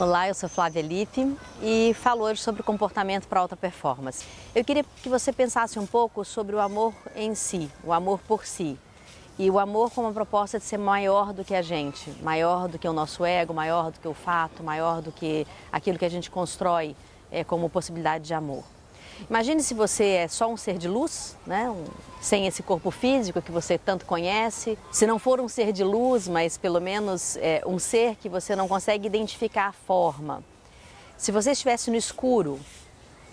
Olá, eu sou Flávia Lippe e falo hoje sobre comportamento para alta performance. Eu queria que você pensasse um pouco sobre o amor em si, o amor por si. E o amor como uma proposta de ser maior do que a gente, maior do que o nosso ego, maior do que o fato, maior do que aquilo que a gente constrói é, como possibilidade de amor. Imagine se você é só um ser de luz, né? Um, sem esse corpo físico que você tanto conhece. Se não for um ser de luz, mas pelo menos é, um ser que você não consegue identificar a forma. Se você estivesse no escuro,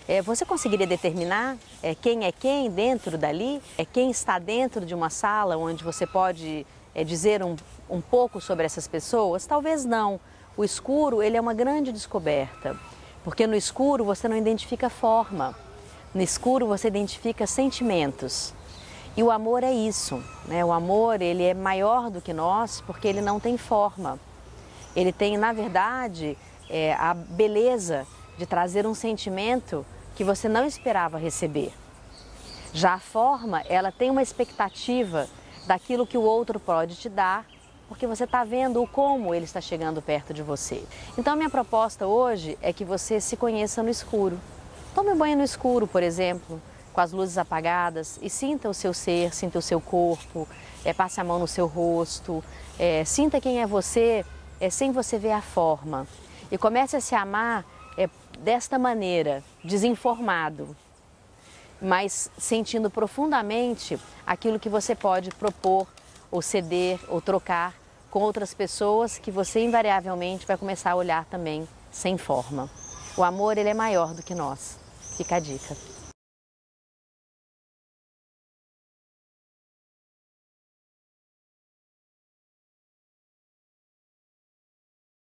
é, você conseguiria determinar é, quem é quem dentro dali? É quem está dentro de uma sala onde você pode é, dizer um, um pouco sobre essas pessoas? Talvez não. O escuro ele é uma grande descoberta, porque no escuro você não identifica forma. No escuro você identifica sentimentos. E o amor é isso, né? O amor ele é maior do que nós porque ele não tem forma. Ele tem, na verdade, é, a beleza de trazer um sentimento que você não esperava receber. Já a forma, ela tem uma expectativa daquilo que o outro pode te dar, porque você está vendo o como ele está chegando perto de você. Então, minha proposta hoje é que você se conheça no escuro. Tome um banho no escuro, por exemplo, com as luzes apagadas e sinta o seu ser, sinta o seu corpo, é, passe a mão no seu rosto, é, sinta quem é você é, sem você ver a forma. E comece a se amar é, desta maneira, desinformado, mas sentindo profundamente aquilo que você pode propor, ou ceder, ou trocar com outras pessoas que você invariavelmente vai começar a olhar também sem forma. O amor ele é maior do que nós. Fica a dica.